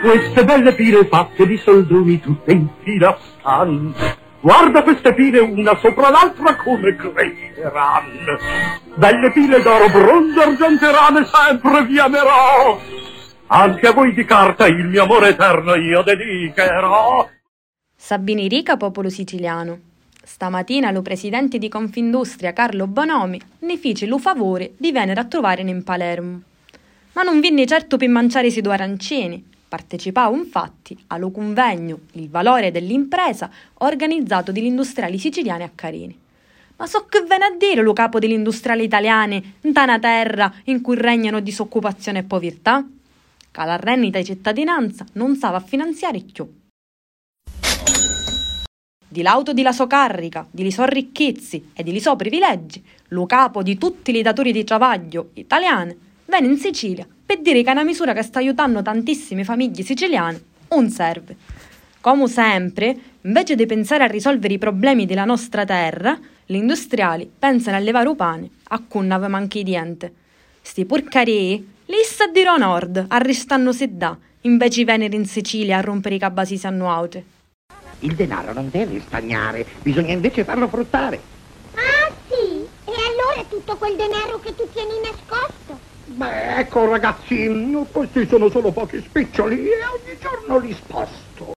Queste belle pile fatte di soldoni tutte in fila stan. Guarda queste pile una sopra l'altra come cresceranno. Belle pile d'oro, bronzo, argento e rame sempre vi amerò. Anche a voi di carta il mio amore eterno io dedicherò. Sabini Rica, popolo siciliano. Stamattina lo presidente di Confindustria Carlo Bonomi ne fece lo favore di venire a trovare in Palermo. Ma non venne certo per mangiare due arancini, Partecipò infatti allo convegno Il valore dell'impresa organizzato dagli industriali siciliani a Carini. Ma so che viene a dire lo capo degli industriali italiani in una terra in cui regnano disoccupazione e povertà? Che la rendita di cittadinanza non stava a finanziare più. Di l'auto di la sua carica, di li so ricchezzi e di li so privilegi, lo capo di tutti i datori di travaglio italiani venne in Sicilia per dire che è una misura che sta aiutando tantissime famiglie siciliane non serve. Come sempre, invece di pensare a risolvere i problemi della nostra terra, gli industriali pensano a levare i pane a cui non manchi niente. Sti porcarie, li sta di nord, arrestando se dà, invece di venire in Sicilia a rompere i cabasi annuaute. Il denaro non deve stagnare, bisogna invece farlo fruttare. Ah sì? E allora tutto quel denaro che tu tieni nascosto? Beh, ecco ragazzi, questi sono solo pochi spiccioli e ogni giorno li sposto.